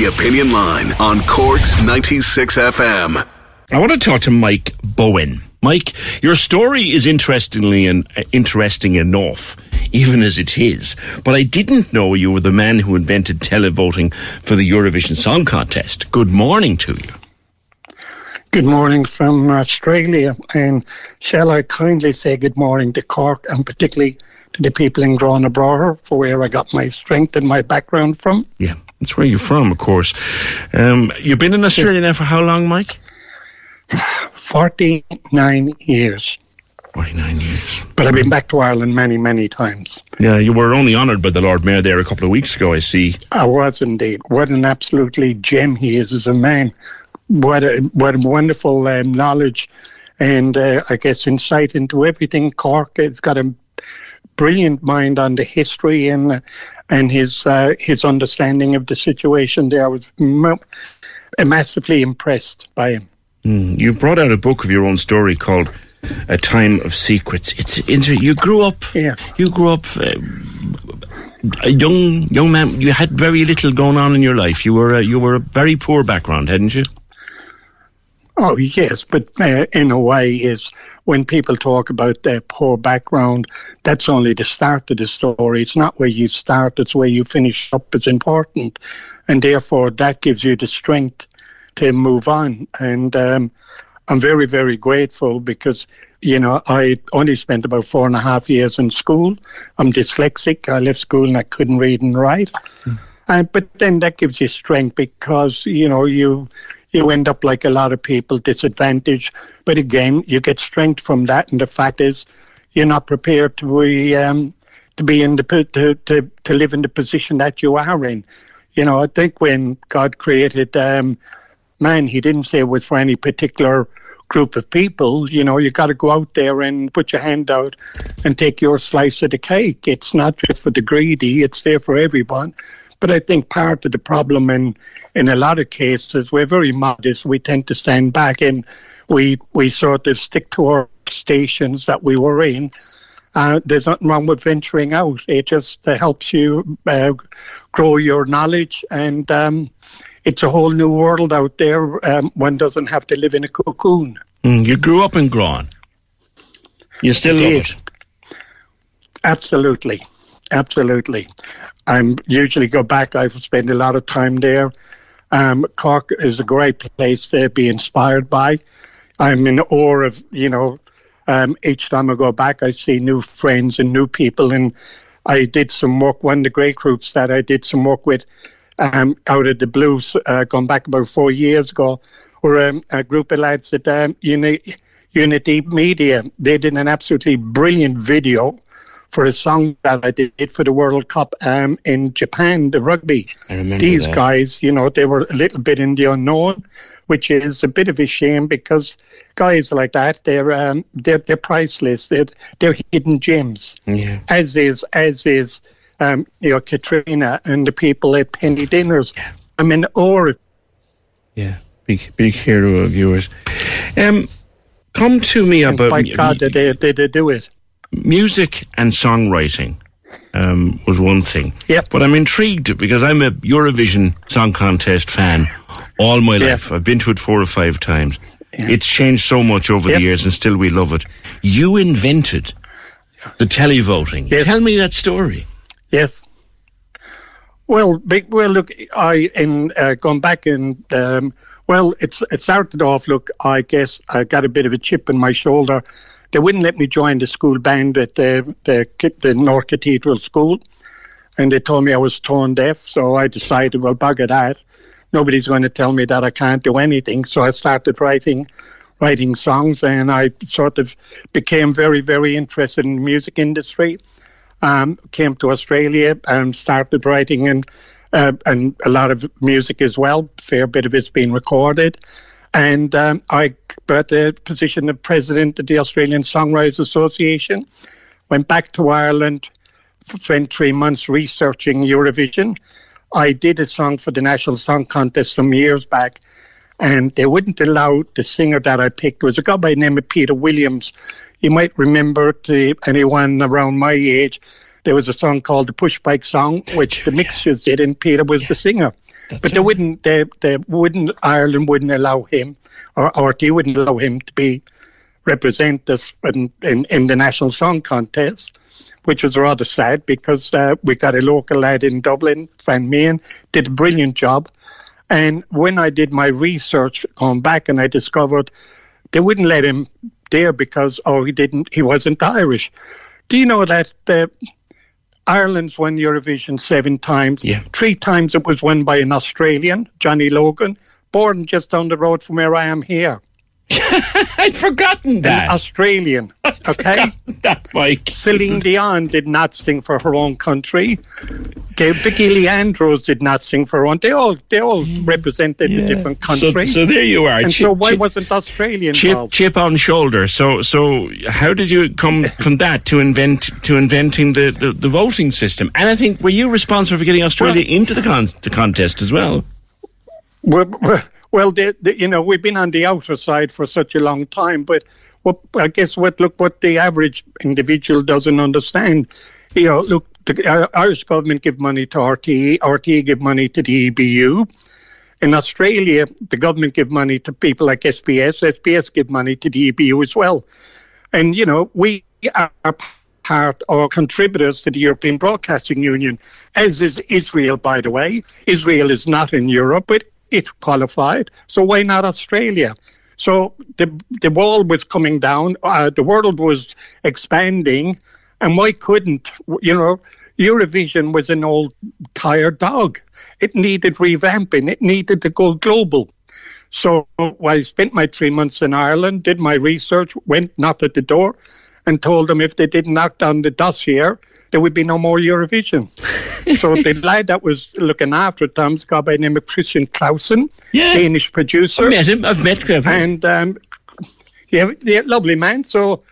The Opinion Line on Corks 96 FM. I want to talk to Mike Bowen. Mike, your story is interestingly and uh, interesting enough, even as it is. But I didn't know you were the man who invented televoting for the Eurovision Song Contest. Good morning to you. Good morning from Australia, and shall I kindly say good morning to Cork and particularly to the people in Grona for where I got my strength and my background from. Yeah, that's where you're from, of course. Um, you've been in Australia now for how long, Mike? 49 years. 49 years. But I've been back to Ireland many, many times. Yeah, you were only honoured by the Lord Mayor there a couple of weeks ago, I see. I was indeed. What an absolutely gem he is as a man. What a, what a wonderful um, knowledge and uh, I guess insight into everything. Cork it's got a brilliant mind on the history and and his uh, his understanding of the situation there. I was m- massively impressed by him. Mm. You brought out a book of your own story called "A Time of Secrets." It's interesting. You grew up. Yeah. You grew up. Uh, a young young man. You had very little going on in your life. You were a, you were a very poor background, hadn't you? Oh yes, but uh, in a way, is when people talk about their poor background, that's only the start of the story. It's not where you start; it's where you finish up. It's important, and therefore that gives you the strength to move on. And um, I'm very, very grateful because you know I only spent about four and a half years in school. I'm dyslexic. I left school and I couldn't read and write. Mm. Uh, but then that gives you strength because you know you you end up like a lot of people disadvantaged. But again, you get strength from that, and the fact is, you're not prepared to be um, to be in the to, to to live in the position that you are in. You know, I think when God created um, man, He didn't say it was for any particular group of people. You know, you got to go out there and put your hand out and take your slice of the cake. It's not just for the greedy; it's there for everyone. But I think part of the problem in in a lot of cases we're very modest. We tend to stand back and we we sort of stick to our stations that we were in. Uh, there's nothing wrong with venturing out. It just uh, helps you uh, grow your knowledge, and um, it's a whole new world out there. Um, one doesn't have to live in a cocoon. Mm, you grew up in Gran. You still love it. Absolutely, absolutely. I usually go back. I spend a lot of time there. Um, Cork is a great place to be inspired by. I'm in awe of, you know, um, each time I go back, I see new friends and new people. And I did some work, one of the great groups that I did some work with um, out of the blues, uh, gone back about four years ago, were um, a group of lads at um, Uni- Unity Media. They did an absolutely brilliant video for a song that I did for the World Cup um, in Japan, the rugby. I remember These that. guys, you know, they were a little bit in the unknown, which is a bit of a shame because guys like that, they're um, they're, they're priceless. They're, they're hidden gems. Yeah. As is as is um, you know Katrina and the people at Penny Dinners. Yeah. I mean, or Yeah, big big hero of yours. Um, come to me about by God, did they, did they do it? Music and songwriting um, was one thing. Yep. But I'm intrigued because I'm a Eurovision Song Contest fan all my Yeah. life. I've been to it four or five times. It's changed so much over Yep. the years and still we love it. You invented the televoting. Yes. Tell me that story. Yes. Well, big, well, look, I in uh, gone back and um, well, it's it started off. Look, I guess I got a bit of a chip in my shoulder. They wouldn't let me join the school band at the the, the North Cathedral School, and they told me I was tone deaf. So I decided, well, bugger that. Nobody's going to tell me that I can't do anything. So I started writing writing songs, and I sort of became very, very interested in the music industry. um, came to Australia and started writing and uh, and a lot of music as well. A fair bit of it's been recorded. And um, I got the position of president of the Australian Songwriters Association. Went back to Ireland, spent three months researching Eurovision. I did a song for the National Song Contest some years back, and they wouldn't allow the singer that I picked was a guy by the name of Peter Williams. You might remember to anyone around my age, there was a song called the Pushbike Song, which the Mixtures did, and Peter was the singer. That's but they wouldn't, they, they wouldn't, Ireland wouldn't allow him, or RTE wouldn't allow him to be represent us in, in, in the National Song Contest which was rather sad because uh, we got a local lad in Dublin, Frank Meehan, did a brilliant job. And when I did my research, going back, and I discovered they wouldn't let him there because oh he didn't he wasn't Irish. Do you know that uh, Ireland's won Eurovision seven times. Yeah. Three times it was won by an Australian, Johnny Logan, born just down the road from where I am here. I'd forgotten that. An Australian. I'd okay. That Mike. Celine Dion did not sing for her own country. Vicky Leandros did not sing for her own. They all they all represented yeah. a different country. So, so, there you are. And chip, so why chip, wasn't Australian chip, involved? chip on shoulder. So so how did you come from that to invent to inventing the, the, the voting system? And I think were you responsible for getting Australia well, into the con- the contest as well? Well, well, you know, we've been on the outer side for such a long time, but what I guess what look what the average individual doesn't understand. You know, look, the uh, Irish government give money to RTE, RTE give money to the EBU. In Australia, the government give money to people like SBS. SBS give money to the EBU as well. And you know, we are part or contributors to the European Broadcasting Union, as is Israel, by the way. Israel is not in Europe, but it qualified. So why not Australia? So the the wall was coming down. Uh, the world was expanding, and why couldn't you know? Eurovision was an old tired dog. It needed revamping. It needed to go global. So I spent my three months in Ireland, did my research, went knocked at the door, and told them if they didn't knock down the dossier, there would be no more Eurovision. so the lad that was looking after it, Tom's guy by the name of Christian Clausen, yeah. Danish producer. I've met him. I've met him. And um, yeah, yeah, lovely man. So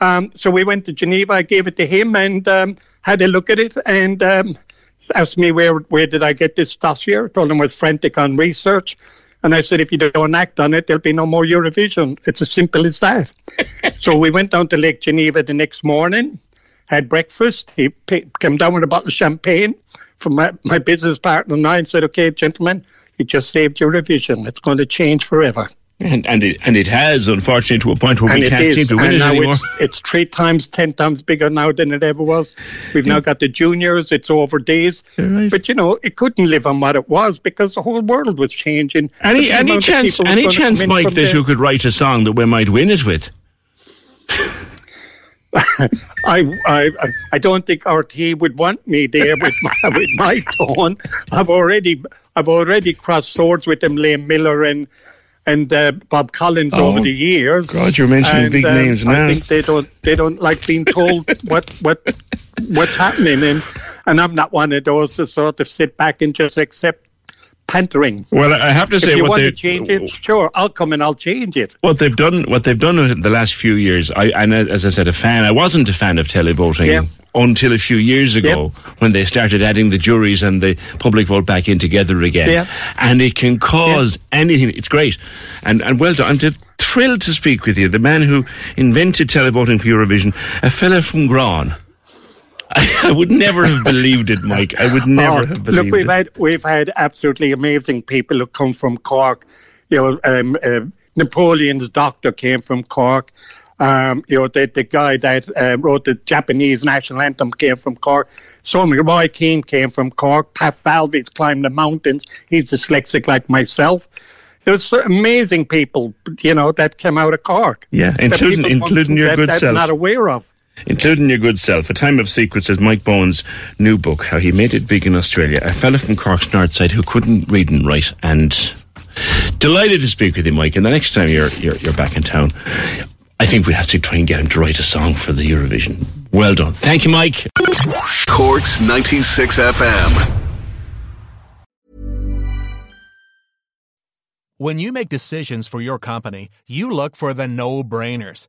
um, so we went to Geneva. I gave it to him and um, had a look at it and um, asked me where where did I get this dossier. I told him I was frantic on research. And I said, if you don't act on it, there'll be no more Eurovision. It's as simple as that. so we went down to Lake Geneva the next morning had breakfast. He came down with a bottle of champagne from my, my business partner and I and said, okay, gentlemen, you just saved Eurovision. It's going to change forever. And and it, and it has, unfortunately, to a point where and we can't is. seem to win and it now anymore. It's, it's, three times, ten times bigger now than it ever was. We've yeah. now got the juniors. It's over days. Right. But you know, it couldn't live on what it was because the whole world was changing. Any any chance, any chance, Mike, that you could write a song that we might win it with? I, I I don't think RTE would want me there with my with my tone. I've already I've already crossed swords with them, Liam Miller and and uh, Bob Collins oh, over the years. God, you're mentioning and, big um, names now. I think they don't they don't like being told what what what's happening, and and I'm not one of those to sort of sit back and just accept pantering. Well, I have to say, if you what want they to change it, sure, I'll come and I'll change it. What they've done, what they've done in the last few years, I, and as I said, a fan. I wasn't a fan of televoting. Yeah. Until a few years ago, when they started adding the juries and the public vote back in together again, Yeah. and it can cause anything. It's great, and and well done. I'm thrilled to speak with you, the man who invented televoting for Eurovision, a fella from Gran. I would never have believed it, Mike. I would never Oh, have believed look, we've it. had we've had absolutely amazing people who come from Cork. You know, um, uh, Napoleon's doctor came from Cork. Um, you know, the, the guy that uh, wrote the Japanese national anthem came from Cork. So. Roy Keane came from Cork. Pat Falvey's climbed the mountains. He's dyslexic like myself. There's amazing people, you know, that came out of Cork. Yeah, including- including your that, good self. not aware of. Including your good self. A Time of Secrets is Mike Bowen's new book, How He Made It Big in Australia. A fella from Cork's North Side who couldn't read and write, and delighted to speak with you, Mike. And the next time you're you're, you're back in town, I think we have to try and get him to write a song for the Eurovision. Well done. Thank you, Mike. Corks 96 FM. When you make decisions for your company, you look for the no brainers.